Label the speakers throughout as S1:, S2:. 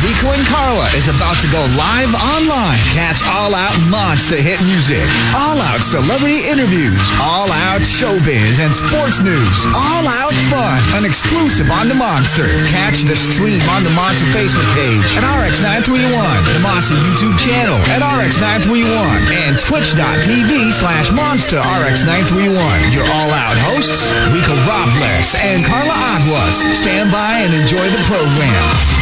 S1: Rico and Carla is about to go live online. Catch all out monster hit music, all out celebrity interviews, all out showbiz and sports news, all out fun, an exclusive on the Monster. Catch the stream on the Monster Facebook page at RX931, the Monster YouTube channel at RX931, and twitch.tv slash Monster RX931. Your all out hosts, Rico Robles and Carla Aguas. Stand by and enjoy the program.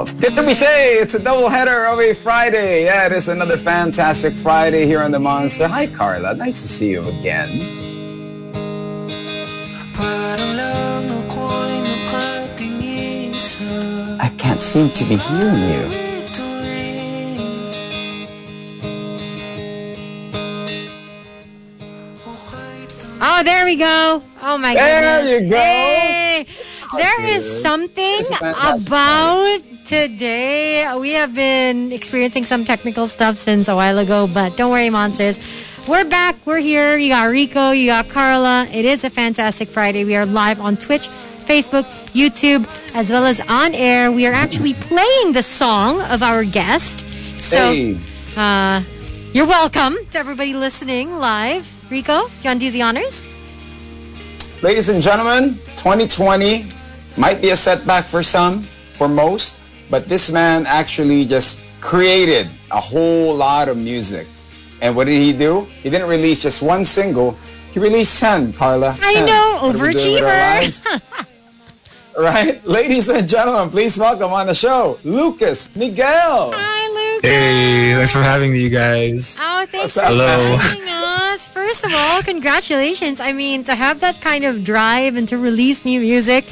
S2: Oh, did we say it's a double header of a Friday? Yeah, it is another fantastic Friday here on the Monster. Hi, Carla. Nice to see you again. I can't seem to be hearing you.
S3: Oh, there we go. Oh my god.
S2: There
S3: goodness.
S2: you go.
S3: Hey. There is something
S2: It's a fantastic
S3: about today. We have been experiencing some technical stuff since a while ago, but don't worry, monsters. We're back. We're here. You got Rico. You got Carla. It is a fantastic Friday. We are live on Twitch, Facebook, YouTube, as well as on air. We are actually playing the song of our guest. So,
S2: Hey.
S3: uh, you're welcome to everybody listening live. Rico, you want to do the honors?
S2: Ladies and gentlemen, 2020 might be a setback for some, for most, but this man actually just created a whole lot of music. And what did he do? He didn't release just one single. He released 10, Carla.
S3: I
S2: 10.
S3: know,
S2: What are we doing with our
S3: overachiever.
S2: right? Ladies and gentlemen, please welcome on the show, Lucas Miguel.
S3: Hi, Luke.
S4: Hey, thanks for having me, you guys.
S3: Oh, thanks
S2: What's
S3: for
S2: up,
S4: Hello.
S3: joining us. First of all, congratulations. I mean, to have that kind of drive and to release new music,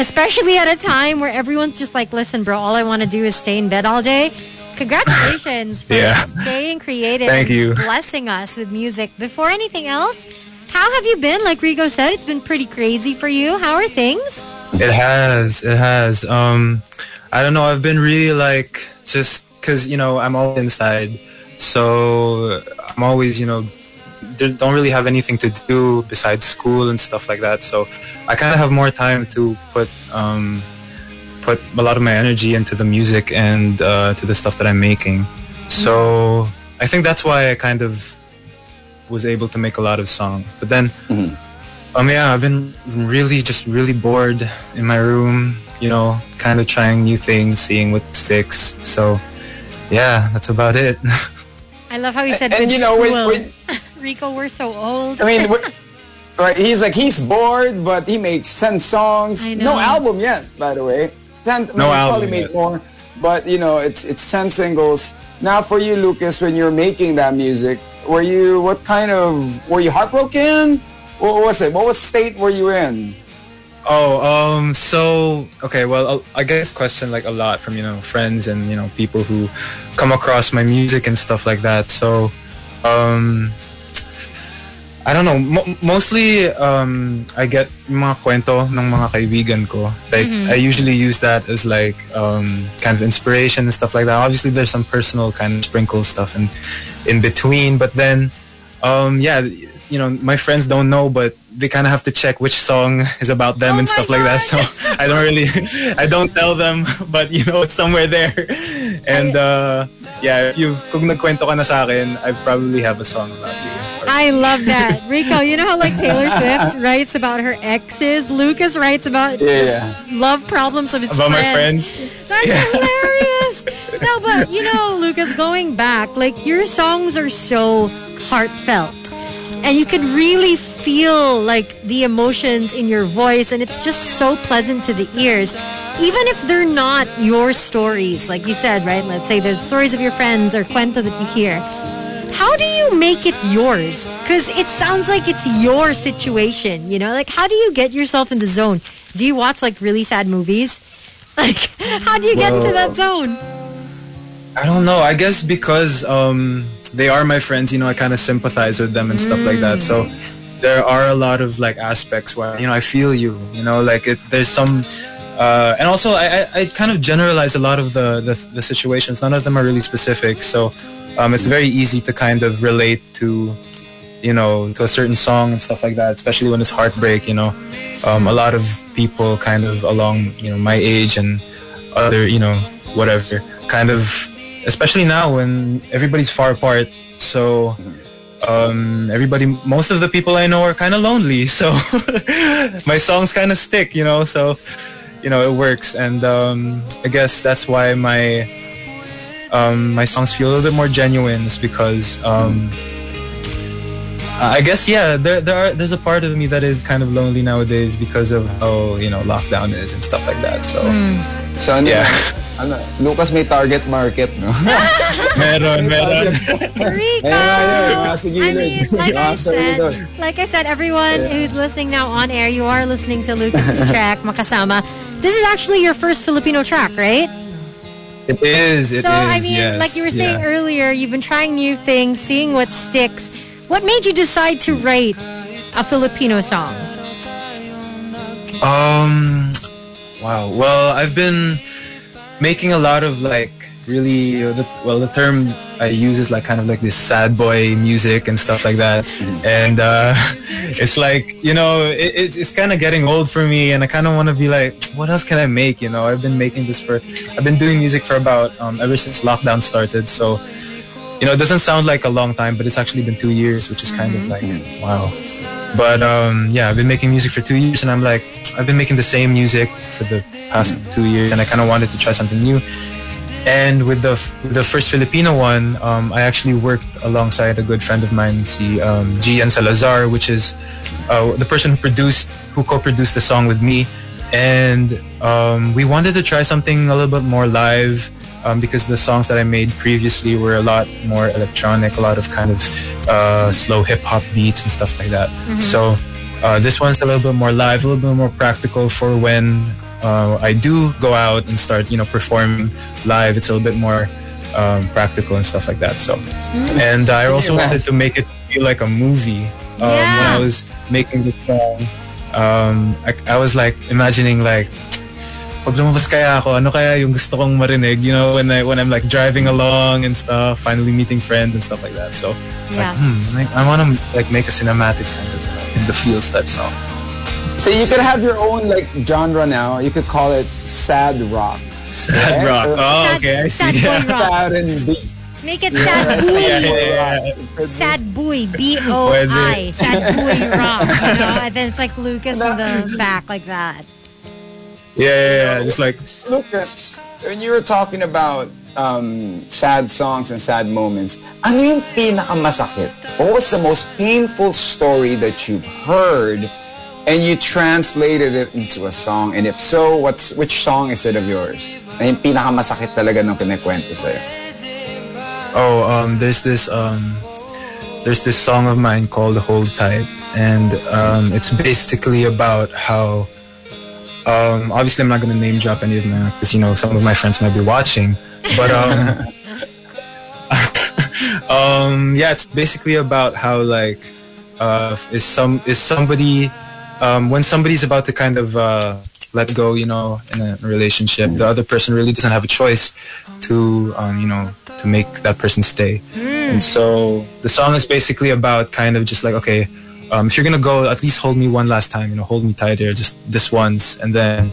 S3: especially at a time where everyone's just like, listen, bro, all I want to do is stay in bed all day. Congratulations for
S4: Yeah.
S3: staying creative
S4: Thank you.
S3: blessing us with music. Before anything else, how have you been? Like Rico said, it's been pretty crazy for you. How are things?
S4: It has, it has. Um, I don't know. I've been really like just because you know I'm all inside, so I'm always you know don't really have anything to do besides school and stuff like that. So I kind of have more time to put um, put a lot of my energy into the music and uh, to the stuff that I'm making. So I think that's why I kind of was able to make a lot of songs. But then Um, yeah, I've been really just really bored in my room, you know, kind of trying new things, seeing what sticks. So, yeah, that's about it.
S3: I love how he said,
S2: And
S3: with
S2: you know, when,
S3: school.
S2: when,
S3: Rico, we're so old.
S2: I mean, right? He's like he's bored, but he made ten songs.
S3: I
S2: No album yet, by the way. Ten.
S4: No
S2: he
S4: album
S2: Probably made
S4: yet.
S2: more, but you know, it's it's ten singles. Now, for you, Lucas, when you're making that music, were you what kind of were you heartbroken? What was it? What was state were you in?
S4: oh, um, so okay, well, I guess question like a lot from you know friends and you know people who come across my music and stuff like that. So, um, I don't know. Mo- mostly, um, I get mga kwento ng mga kaibigan ko. Like, I usually use that as like um, kind of inspiration and stuff like that. Obviously, there's some personal kind of sprinkle stuff in in between, but then, um, yeah, you know, my friends don't know, but they kind of have to check which song is about them
S3: Oh
S4: and stuff like that. So I don't really, I don't tell them, but you know, it's somewhere there. And uh, yeah, if you've, kung nagkwento ka na sa akin, I probably have a song about you.
S3: I love that. Rico, you know how like Taylor Swift writes about her exes? Lucas writes about
S2: Yeah.
S3: love problems of his
S4: About my
S3: friends.
S4: friends.
S3: That's hilarious. No, but you know, Lucas, going back, like your songs are so heartfelt. And you could really feel like the emotions in your voice and it's just so pleasant to the ears. Even if they're not your stories, like you said, right? Let's say the stories of your friends or cuento that you hear. How do you make it yours? Because it sounds like it's your situation, you know? Like, how do you get yourself in the zone? Do you watch, like, really sad movies? Like, how do you get into that zone?
S4: I don't know. I guess because um, they are my friends, you know, I kind of sympathize with them and stuff like that. So there are a lot of like aspects where you know I feel you. You know, like it, there's some, uh, and also I, I, I kind of generalize a lot of the, the the situations. None of them are really specific, so um, it's very easy to kind of relate to you know, to a certain song and stuff like that, especially when it's heartbreak, you know. Um, a lot of people kind of along, you know, my age and other, you know, whatever, kind of, especially now when everybody's far apart. So, um, everybody, most of the people I know are kind of lonely. So my songs kind of stick, you know, so, you know, it works. And, um, I guess that's why my, um, my songs feel a little bit more genuine is because, um, I guess yeah, there there are there's a part of me that is kind of lonely nowadays because of how you know lockdown is and stuff like that. So
S2: So ano,
S4: Yeah.
S2: ano, Lucas may target market, no?
S4: meron meron.
S3: Rico!
S2: Ayun, ayun, mga sa
S3: I mean, like I said, like I said, everyone who's listening now on air, you are listening to Lucas's track, Makasama. This is actually your first Filipino track, right?
S4: It is. It is.
S3: so, I mean,
S4: yes,
S3: like you were saying
S4: yeah.
S3: earlier, you've been trying new things, seeing what sticks. What made you decide to write a Filipino song?
S4: Um, wow. Well, I've been making a lot of like really uh, the, well the term I use is like kind of like this sad boy music and stuff like that, and uh, it's like you know it, it's it's kind of getting old for me, and I kind of want to be like, what else can I make? You know, I've been making this for I've been doing music for about um, ever since lockdown started, so. You know, it doesn't sound like a long time, but it's actually been two years, which is kind of like, wow. But um, yeah, I've been making music for two years, and I'm like, I've been making the same music for the past two years, and I kind of wanted to try something new. And with the with the first Filipino one, um, I actually worked alongside a good friend of mine, si um, Gian Salazar, which is uh, the person who produced, who co-produced the song with me. And um, we wanted to try something a little bit more live um, because the songs that I made previously were a lot more electronic, a lot of kind of uh, slow hip hop beats and stuff like that. So uh, this one's a little bit more live, a little bit more practical for when uh, I do go out and start, you know, performing live. It's a little bit more um, practical and stuff like that. So, and I also wanted to make it feel like a movie. Um, When I was making this song, um, I, I was like imagining like pag lumabas kaya ako, ano kaya yung gusto kong marinig, you know, when I when I'm like driving along and stuff, finally meeting friends and stuff like that. So it's
S3: Yeah.
S4: like, hmm, like, I want to like make a cinematic kind of in the feels type song.
S2: So you could have your own like genre now. You could call it sad rock.
S4: Sad
S2: Yeah,
S4: rock.
S2: or-
S4: Oh,
S3: Sad-
S4: okay, I
S3: sad
S4: see.
S3: boy
S4: Yeah.
S3: rock.
S2: Sad and beat.
S3: Make it sad boy.
S4: Yeah, yeah, yeah.
S3: Sad boy, B O I, sad boy rock, you know, and then it's like Lucas in the back like that.
S4: Yeah, yeah, yeah. Just like
S2: Lucas, when you were talking about um, sad songs and sad moments, ano yung pinakamasakit? What was the most painful story that you've heard and you translated it into a song? And if so, what's which song is it of yours? Na yung pinakamasakit talaga nung kinikwento sa'yo?
S4: oh, um, there's this um, there's this song of mine called "Hold Tight," and um, it's basically about how. Um, obviously, I'm not gonna name drop any of them because you know some of my friends might be watching, but um, um, yeah, it's basically about how like uh, is some is somebody um, when somebody's about to kind of uh, let go, you know, in a relationship, the other person really doesn't have a choice to um, you know to make that person stay. And so the song is basically about kind of just like okay, um, if you're gonna go, at least hold me one last time, you know, hold me tighter, just this once, and then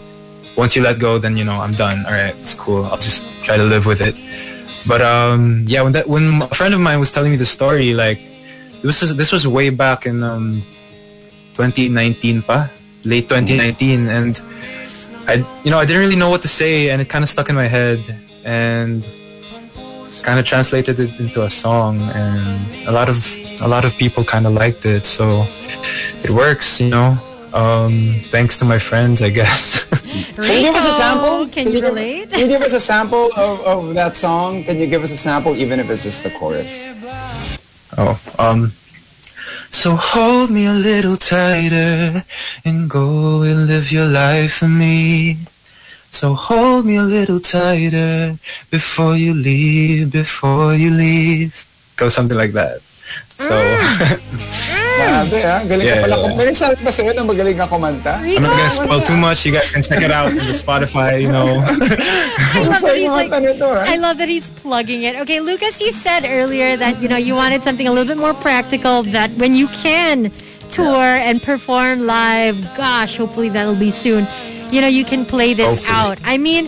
S4: once you let go, then you know I'm done. All right, it's cool. I'll just try to live with it. But um, yeah, when that when a friend of mine was telling me the story, like this was this was way back in um, 2019 pa, late 2019, and I you know I didn't really know what to say, and it kind of stuck in my head, and kind of translated it into a song, and a lot of a lot of people kind of liked it, so it works, you know. Um, thanks to my friends, I guess.
S2: Can you give us a sample?
S3: Can you
S2: give-
S3: relate?
S2: Can you give us a sample of, of that song? Can you give us a sample, even if it's just the chorus?
S4: Oh, um. So hold me a little tighter and go and live your life for me. So hold me a little tighter before you leave, before you leave. Go something like that. So mm. Mm.
S2: Grabe ah, galing
S4: Yeah,
S2: ka pala.
S4: yeah.
S2: Yeah. May nagsabi ba sa'yo na magaling ka kumanta?
S4: I'm not gonna spoil too much. You guys can check it out on the Spotify. You know.
S3: I love
S2: Sa
S3: that he's like,
S2: nito ah.
S3: I love that he's plugging it. Okay, Lucas, you said earlier that you know you wanted something a little bit more practical. That when you can tour and perform live, gosh, hopefully that'll be soon. You know, you can play this
S4: Hopefully.
S3: out. I mean,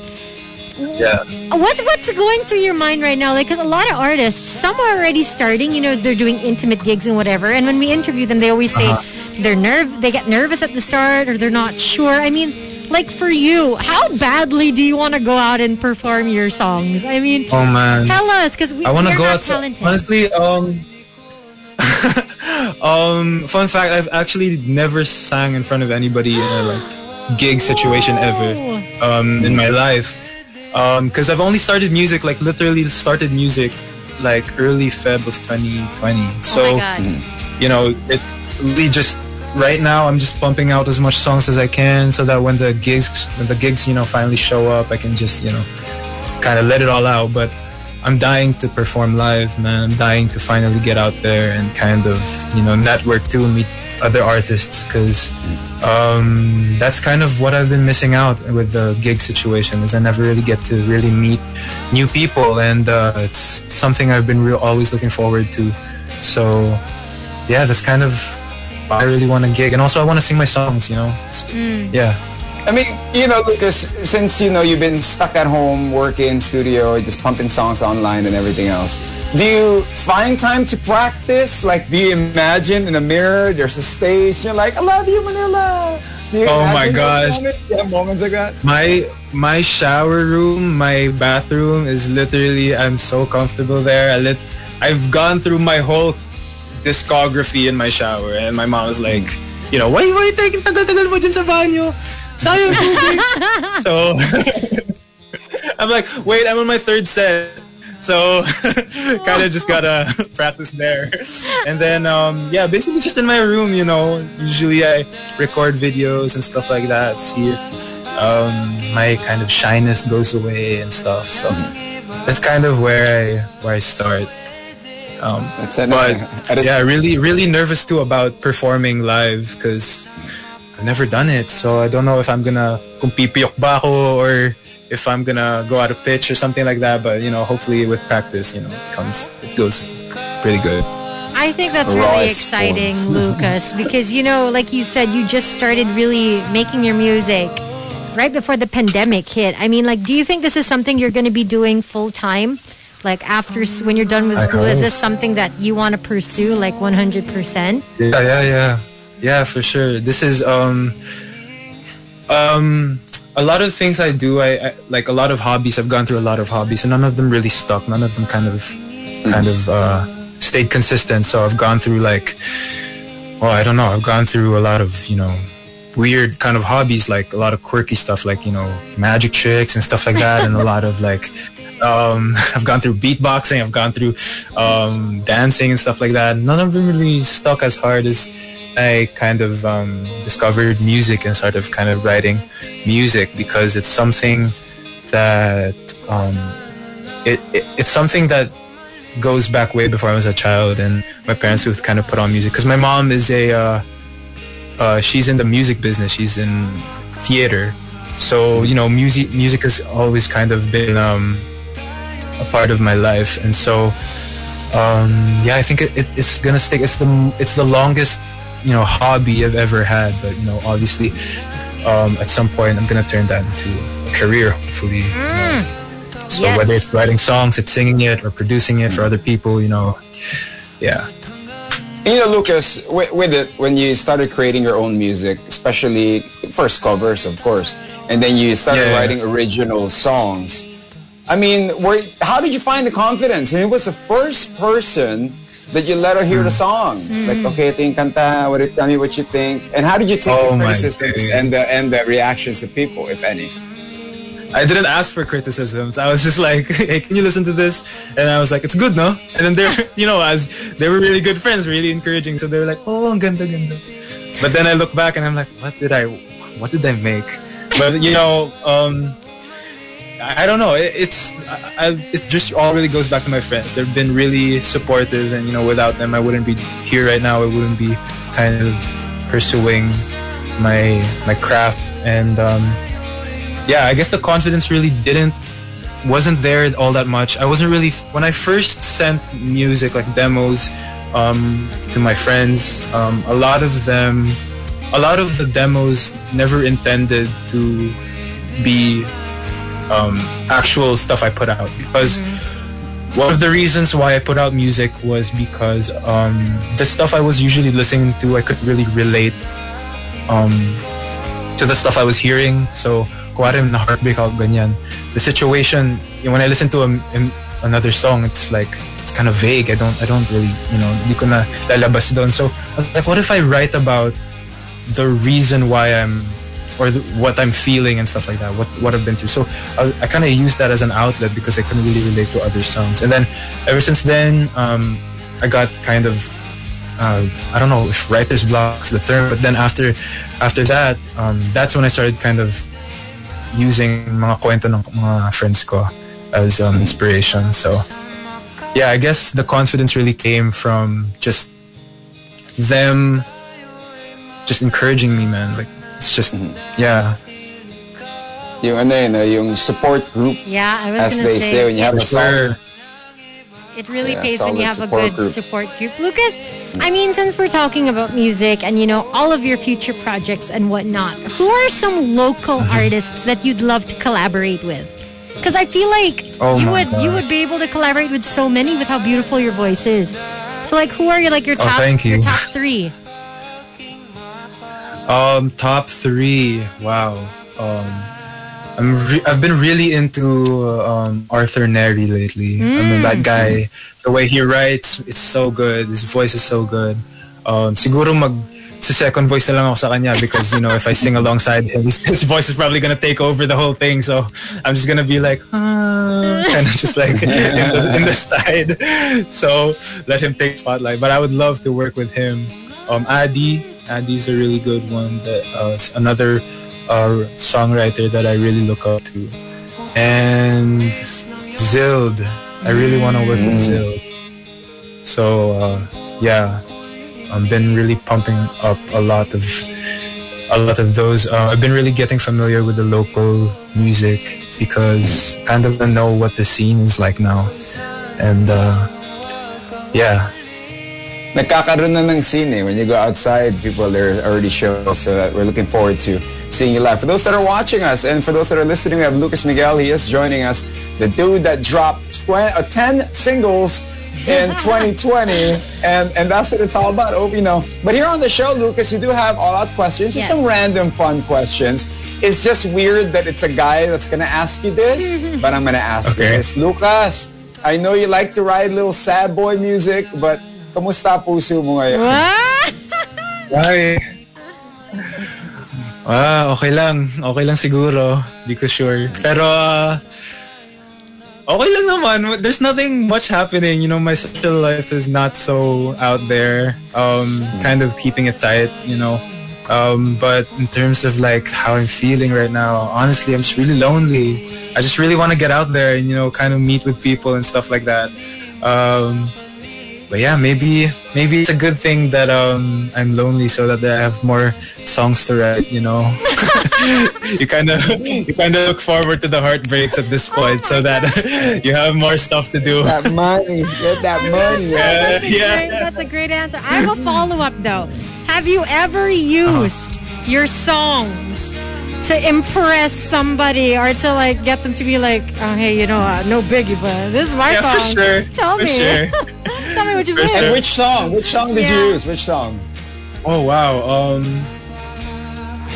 S4: yeah.
S3: what what's going through your mind right now? Like, because a lot of artists, some are already starting. You know, they're doing intimate gigs and whatever. And when we interview them, they always say
S4: Uh-huh.
S3: they're nerve, they get nervous at the start, or they're not sure. I mean, like for you, how badly do you want to go out and perform your songs? I mean,
S4: Oh man.
S3: tell us because we
S4: I want to go out.
S3: talented.
S4: honestly, um, um, fun fact: I've actually never sang in front of anybody in a like gig situation ever um, in my life. Um, because I've only started music, like literally started music, like early Feb of 2020. So
S3: oh my god. Mm-hmm.
S4: you know, it really just right now I'm just pumping out as much songs as I can so that when the gigs when the gigs, you know, finally show up I can just, you know, kind of let it all out. But I'm dying to perform live, man. I'm dying to finally get out there and kind of, you know, network too and meet other artists because um, that's kind of what I've been missing out with the gig situation is I never really get to really meet new people and uh, it's something I've been real always looking forward to. So yeah, that's kind of why I really want to gig, and also I want to sing my songs. You know, It's- yeah.
S2: I mean, you know, Lucas, since, you know, you've been stuck at home, working, studio, just pumping songs online and everything else, do you find time to practice? Like, do you imagine in the mirror, there's a stage, you're like, I love you, Manila. You
S4: Oh my gosh.
S2: Moments? Have moments like that?
S4: My my shower room, my bathroom is literally I'm so comfortable there. I lit, I've gone through my whole discography in my shower, and my mom was like, you know, why why you taking tagal-tagal mo dyan sa banyo? Sayang tubig." so I'm like, wait, I'm on my third set. So kind of just gotta practice there. And then, um, yeah, basically just in my room, you know, usually I record videos and stuff like that, see if um, my kind of shyness goes away and stuff. So that's kind of where I, where I start. Um, but yeah, really, really nervous too about performing live because I've never done it. So I don't know if I'm gonna kung pipiyok ba ako or if I'm gonna go out of pitch or something like that. But you know, hopefully with practice, you know, it comes, it goes pretty good.
S3: I think that's really exciting, Lucas, because you know, like you said, you just started really making your music right before the pandemic hit. I mean, like, do you think this is something you're going to be doing full time? Like after when you're done with school, is this something that you want to pursue like 100%?
S4: Yeah, yeah, yeah, yeah, for sure. This is um, um, a lot of things I do. I, I like a lot of hobbies. I've gone through a lot of hobbies, and none of them really stuck. None of them kind of, kind of uh, stayed consistent. So I've gone through like, well, I don't know. I've gone through a lot of you know, weird kind of hobbies, like a lot of quirky stuff, like you know, magic tricks and stuff like that, and a lot of like um, I've gone through beatboxing, I've gone through um, dancing and stuff like that. None of them really stuck as hard as I kind of um, discovered music and started kind of writing music because it's something that um, it, it it's something that goes back way before I was a child and my parents would kind of put on music. Because my mom is a uh, uh, she's in the music business. She's in theater. So you know music music has always kind of been um, a part of my life. And so um, yeah I think it, it, it's gonna stick. It's the it's the longest you know hobby I've ever had but you know obviously um, at some point I'm gonna turn that into a career hopefully you know. so
S3: Yes.
S4: whether it's writing songs it's singing it or producing it for other people you know yeah
S2: You know, Lucas, with, with it, when you started creating your own music, especially first covers, of course, and then you started
S4: Yeah.
S2: writing original songs. I mean, where, how did you find the confidence? And who was the first person that you let her hear the song? Like, okay, ito yung kanta, what, tell me what you think. And how did you take
S4: Oh
S2: the
S4: my
S2: criticisms and the, and the reactions of people, if any?
S4: I didn't ask for criticisms. I was just like, "Hey, can you listen to this?" And I was like, "It's good, no?" And then they're, you know, as they were really good friends, really encouraging. So they were like, "Oh, ang ganda, ganda." But then I look back and I'm like, "What did I, what did I make?" But you know, um, I, don't know. It, it's, I, it just all really goes back to my friends. They've been really supportive, and you know, without them, I wouldn't be here right now. I wouldn't be kind of pursuing my my craft and um, yeah i guess the confidence really didn't wasn't there all that much i wasn't really when i first sent music like demos um, to my friends um, a lot of them a lot of the demos never intended to be um, actual stuff i put out because one of the reasons why I put out music was because um, the stuff I was usually listening to, I could really relate um, to the stuff I was hearing. So, kuwari na heartbreak ganyan. The situation, when I listen to a, a- another song, it's like, it's kind of vague. I don't, I don't really, you know. So, I was like, what if I write about the reason why I'm or the, what I'm feeling and stuff like that, what what I've been through. So I, I kind of used that as an outlet because I couldn't really relate to other songs. And then ever since then, um, I got kind of uh, I don't know if writer's block is the term, but then after after that, um, that's when I started kind of using mga kwento ng mga friends ko as um, inspiration. So yeah, I guess the confidence really came from just them just encouraging me, man. Like it's just yeah.
S2: Yung ano yun, uh, yung support group,
S3: Yeah, I was
S2: as
S3: gonna
S2: they say, when you have a song.
S4: sure.
S3: It really
S2: Yeah,
S3: pays when you have a good
S2: group.
S3: support group. Lucas, I mean, since we're talking about music and you know all of your future projects and whatnot, who are some local
S2: Mm-hmm.
S3: artists that you'd love to collaborate with? Because I feel like
S4: Oh
S3: you
S4: my
S3: would you would be able to collaborate with so many with how beautiful your voice is. So like, who are you like your
S4: Oh,
S3: top
S4: thank
S3: your top three?
S4: Um, top three. Wow. Um, I'm re- I've been really into um, Arthur Nery lately. I mean that guy. The way he writes, it's so good. His voice is so good. Um, siguro mag sa second voice na lang ako sa kanya because you know if I sing alongside him, his, his voice is probably gonna take over the whole thing. So I'm just gonna be like, ah, kind of just like in, the, in the side. So let him take spotlight. But I would love to work with him. Um, Adie, Adie's a really good one. That uh, another uh, songwriter that I really look up to, and Zild. I really want to work with Zild. So uh, yeah, I've been really pumping up a lot of a lot of those. Uh, I've been really getting familiar with the local music because kind of know what the scene is like now, and uh, yeah,
S2: Nagkakaroon na ng scene eh. When you go outside, people are already shows. So that we're looking forward to seeing you live. For those that are watching us and for those that are listening, we have Lucas Miguel. He is joining us. The dude that dropped tw- uh, 10 singles in 2020. And, and that's what it's all about. Oh, you know. But here on the show, Lucas, you do have all out questions. Just
S3: Yes.
S2: some random fun questions. It's just weird that it's a guy that's going to ask you this, but I'm going to ask you this. Lucas, I know you like to write little sad boy music, but kamusta puso mo ngayon?
S4: Why? Ah, okay lang. Okay lang siguro. Di ko sure. Pero, ah, okay lang naman. There's nothing much happening. You know, my social life is not so out there. Um, kind of keeping it tight, you know. Um, but in terms of like how I'm feeling right now, honestly, I'm just really lonely. I just really want to get out there and, you know, kind of meet with people and stuff like that. Um, but yeah, maybe maybe it's a good thing that um I'm lonely so that I have more songs to write. You know, you kind of you kind of look forward to the heartbreaks at this point so that you have more stuff to do.
S2: That money, get that money.
S4: Yeah,
S3: That's a,
S4: yeah.
S3: great, that's a great answer. I have a follow up though. Have you ever used your songs to impress somebody or to like get them to be like, oh, hey, you know, uh, no biggie, but this is my
S4: Yeah,
S3: song.
S4: for sure.
S3: Tell
S4: for
S3: me.
S4: sure.
S3: Tell me what you
S4: For
S3: think.
S2: And which song? Which song did
S3: Yeah.
S2: you use? Which song?
S4: Oh wow. Um.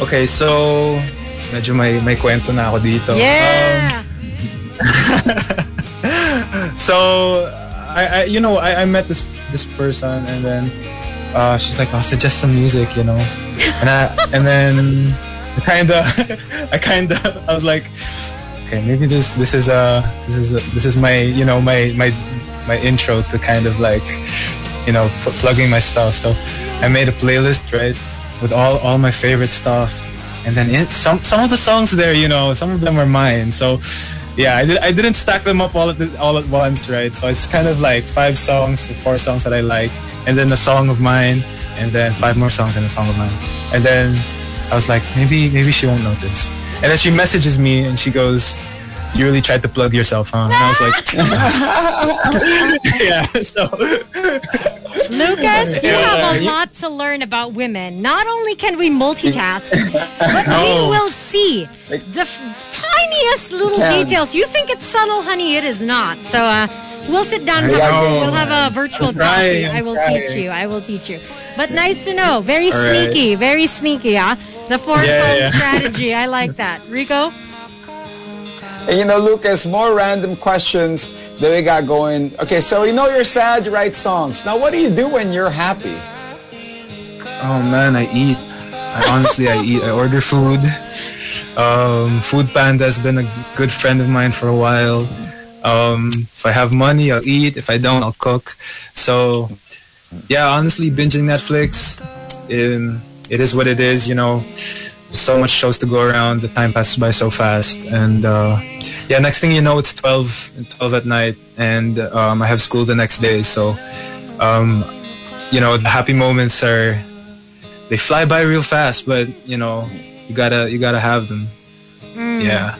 S4: Okay, so medyo may may kwento na ako dito. Um,
S3: Yeah.
S4: so I, I you know I, I met this this person and then uh, she's like oh suggest some music you know and I and then I kind of I kind of I was like okay maybe this this is uh this is this is my you know my my my intro to kind of like you know pl- plugging my stuff so I made a playlist right with all all my favorite stuff and then it, some some of the songs there you know some of them are mine so yeah I, did, I didn't stack them up all at the, all at once right so it's kind of like five songs four songs that I like and then a song of mine and then five more songs and a song of mine. And then I was like, maybe maybe she won't notice. And then she messages me and she goes, "You really tried to plug yourself, huh?" And I was like, "Yeah." So
S3: Lucas, you
S4: Yeah.
S3: have a lot to learn about women. Not only can we multitask, but we will see the f- tiniest little details. You think it's subtle, honey? It is not. So uh, we'll sit down. Have,
S4: know.
S3: we'll have a virtual
S4: I'm
S3: coffee. I will
S4: I'm
S3: teach you. I will teach you. But nice to know. Very
S4: All right.
S3: sneaky. Very sneaky. Huh? The four
S4: Yeah,
S3: song
S4: yeah.
S3: strategy. I like that. Rico.
S2: And you know, Lucas, more random questions that we got going. Okay, so you know you're sad, you write songs. Now, what do you do when you're happy?
S4: Oh man, I eat. I honestly, I eat. I order food. Um, food Panda has been a good friend of mine for a while. Um, if I have money, I'll eat. If I don't, I'll cook. So, yeah, honestly, binging Netflix, um, it is what it is. You know, so much shows to go around. The time passes by so fast, and uh, yeah, next thing you know, it's 12, 12 at night, and um, I have school the next day. So, um, you know, the happy moments are they fly by real fast, but you know, you gotta you gotta have them. Yeah.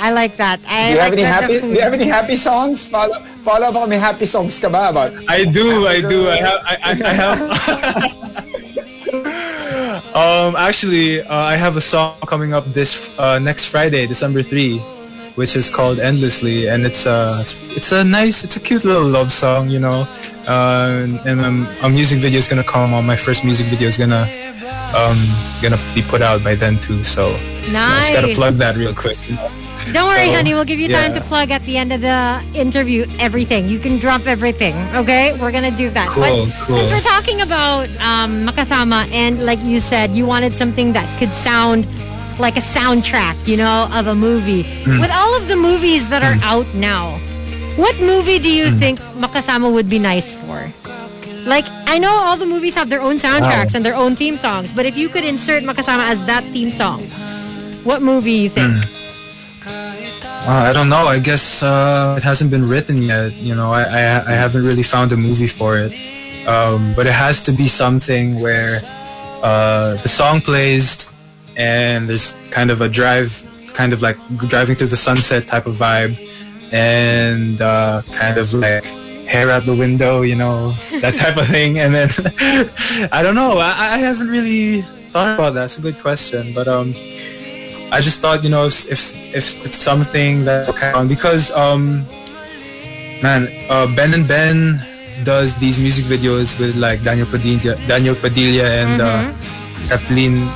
S3: I like that. I
S2: Do you
S3: like
S2: any happy? Do you have any happy songs? Follow, follow up. May happy songs ka ba about?
S4: I do, I do. I have I, I, I have Um actually uh, I have a song coming up this uh, next Friday, December 3, which is called Endlessly and it's uh it's, a nice it's a cute little love song, you know. Uh, and um, a music video is gonna come on. My first music video is gonna um gonna be put out by then too. So I just gotta plug that real quick. you know.
S3: Don't worry,
S4: So,
S3: honey. We'll give you time
S4: yeah.
S3: to plug at the end of the interview everything. You can drop everything, okay? We're going to do that.
S4: Cool,
S3: but
S4: cool.
S3: since we're talking about um, Makasama, and like you said, you wanted something that could sound like a soundtrack, you know, of a movie.
S4: Hmm.
S3: With all of the movies that are out now, what movie do you
S4: Hmm.
S3: think Makasama would be nice for? Like, I know all the movies have their own soundtracks and their own theme songs, but if you could insert Makasama as that theme song, what movie you think?
S4: Uh, I don't know. I guess uh, it hasn't been written yet. You know, I, I I haven't really found a movie for it. Um, but it has to be something where uh, the song plays and there's kind of a drive, kind of like driving through the sunset type of vibe, and uh, kind of like hair out the window, you know, that type of thing. And then I don't know. I, I haven't really thought about that. It's a good question, but um. I just thought, you know, if if, if it's something that kind of because um, man, uh, Ben and Ben does these music videos with like Daniel Padilla, Daniel Padilla and uh, Kathryn,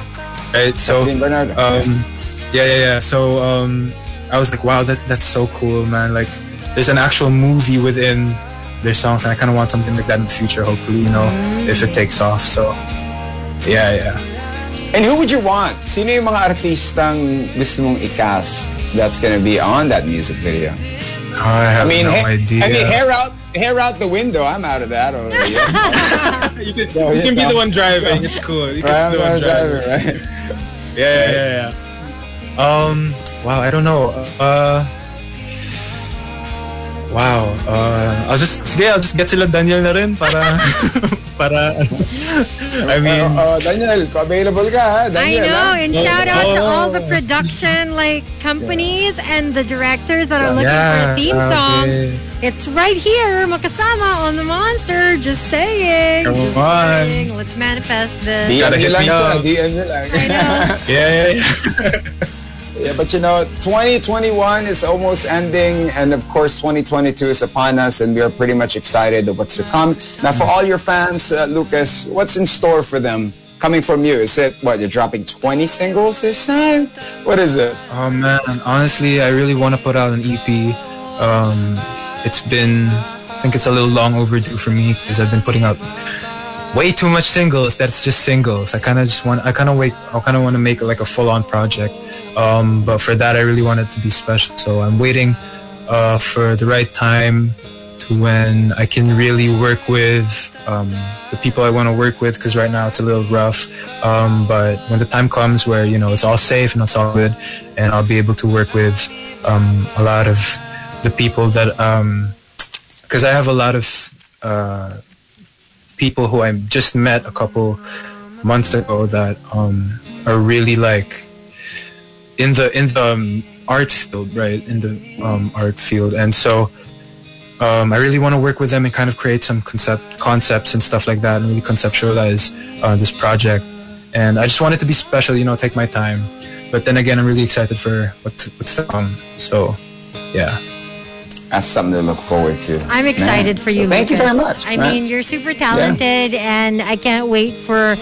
S4: right? So
S2: Kathryn
S4: um, yeah, yeah, yeah. So um, I was like, wow, that that's so cool, man. Like, there's an actual movie within their songs, and I kind of want something like that in the future. Hopefully, you know, if it takes off. So yeah, yeah.
S2: And who would you want? Sino yung mga artistang gusto mong i-cast that's gonna be on that music video?
S4: Oh, I have
S2: I mean,
S4: no
S2: ha-
S4: idea.
S2: I mean, hair out, hair out the window. I'm out of that already.
S4: you can,
S2: No,
S4: you can be the one driving. It's cool. You can
S2: right,
S4: be the one
S2: I'm
S4: driving.
S2: driver, right?
S4: Yeah, yeah, yeah, yeah. Um, wow, I don't know. Uh, wow. Uh, I'll just, sige, I'll just get sila Daniel na rin para, para, I mean,
S2: Uh, uh, Daniel, available ka ha?
S3: I
S2: Daniel,
S3: know,
S2: ha?
S3: and shout out to all the
S4: Oh.
S3: production like companies and the directors that are looking for
S4: Yeah,
S3: a theme song.
S4: okay.
S3: It's right here, Makasama on the Monster. Just saying,
S4: Come
S3: just
S4: on.
S3: saying. Let's manifest this.
S2: DM nyo lang siya. DM nyo lang.
S3: I know.
S4: yeah, yeah, yeah.
S2: Yeah, but you know, 2021 is almost ending, and of course, 2022 is upon us, and we are pretty much excited of what's to come. Now, for all your fans, uh, Lucas, what's in store for them? Coming from you, is it what you're dropping 20 singles this time? What is it?
S4: Oh man, honestly, I really want to put out an EP. Um, it's been, I think it's a little long overdue for me because I've been putting out way too much singles. That's just singles. I kind of just want, I kind of wait, I kind of want to make like a full-on project. Um, but for that, I really want it to be special. So I'm waiting uh, for the right time to when I can really work with um, the people I want to work with because right now it's a little rough. Um, but when the time comes where you know it's all safe and it's all good, and I'll be able to work with um, a lot of the people that because I have a lot of uh, people who I just met a couple months ago that um, are really like in the in the um, art field, right? In the um, art field, and so um, I really want to work with them and kind of create some concept concepts and stuff like that, and really conceptualize uh, this project. And I just want it to be special, you know, take my time. But then again, I'm really excited for what what's to come. So, yeah.
S2: That's something to look forward to.
S3: I'm excited
S2: Man.
S3: for you,
S2: So thank
S3: Lucas.
S2: you very much.
S3: I
S2: man.
S3: mean, you're super talented, and I can't wait for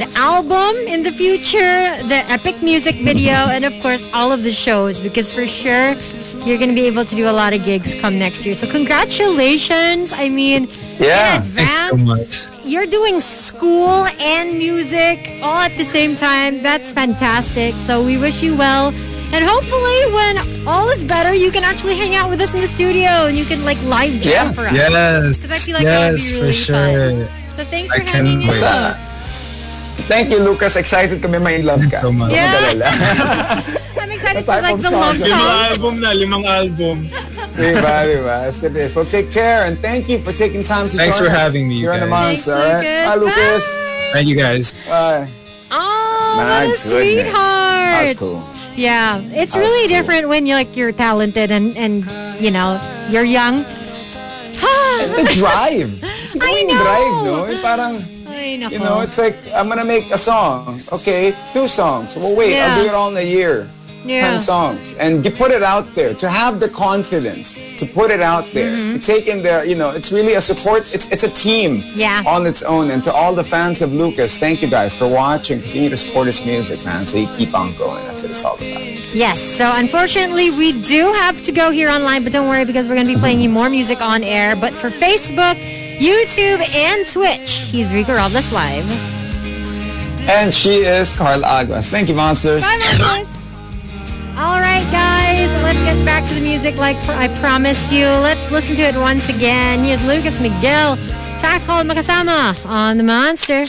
S3: the album in the future, the epic music video, and of course, all of the shows, because for sure, you're going to be able to do a lot of gigs come next year. So, congratulations. I mean,
S2: Yeah.
S3: in
S4: Thanks so
S3: advance,
S4: much.
S3: you're doing school and music all at the same time. That's fantastic. So we wish you well. And hopefully when all is better, you can actually hang out with us in the studio and you can like live jam
S2: Yeah.
S3: for us.
S4: Yes.
S3: Because I feel like that would
S4: yes,
S3: be really
S4: for sure.
S3: fun. So thanks for
S4: can
S3: hanging
S4: wait.
S3: out.
S2: Thank you, Lucas. Excited kami ma-in-love ka.
S4: so much.
S2: Huwag
S3: Yeah. I'm excited
S2: What
S3: for like the
S2: song
S3: love
S2: is it?
S3: song.
S4: album na, limang album.
S2: diba, diba? Let's get take care and thank you for taking time to
S4: Thanks
S2: join
S4: for
S2: us
S4: having me, you
S2: Here on the
S4: guys.
S2: Monster,
S3: Thanks,
S2: all right? Bye,
S3: Lucas.
S2: Ah, Lucas.
S3: Bye.
S4: Thank you guys.
S2: Bye.
S3: Oh,
S2: My
S3: what a
S2: goodness.
S3: sweetheart.
S2: That's cool.
S3: Yeah, it's really
S2: cool.
S3: different when you're like you're talented and and you know you're young.
S2: The drive.
S3: I know.
S2: drive, no? Yung parang,
S3: Ay,
S2: you know, it's like, I'm gonna make a song. Okay, two songs. Well, wait,
S3: Yeah.
S2: I'll do it all in a year.
S3: Yeah.
S2: 10 songs. And you put it out there. To have the confidence to put it out there.
S3: Mm-hmm.
S2: To take in the, you know, it's really a support. It's, it's a team
S3: Yeah.
S2: on its own. And to all the fans of Lucas, thank you guys for watching. Continue to support his music, man. So you keep on going. That's what it's all about.
S3: Yes. So unfortunately, we do have to go here online, but don't worry because we're going to be playing you more music on air. But for Facebook, YouTube, and Twitch, he's Rico Robles Live.
S2: And she is Carla Aguas. Thank you, monsters.
S3: Bye, guys. All right, guys. Let's get back to the music like I promised you. Let's listen to it once again. Here's Lucas Miguel. Tracks called Makasama on The Monster.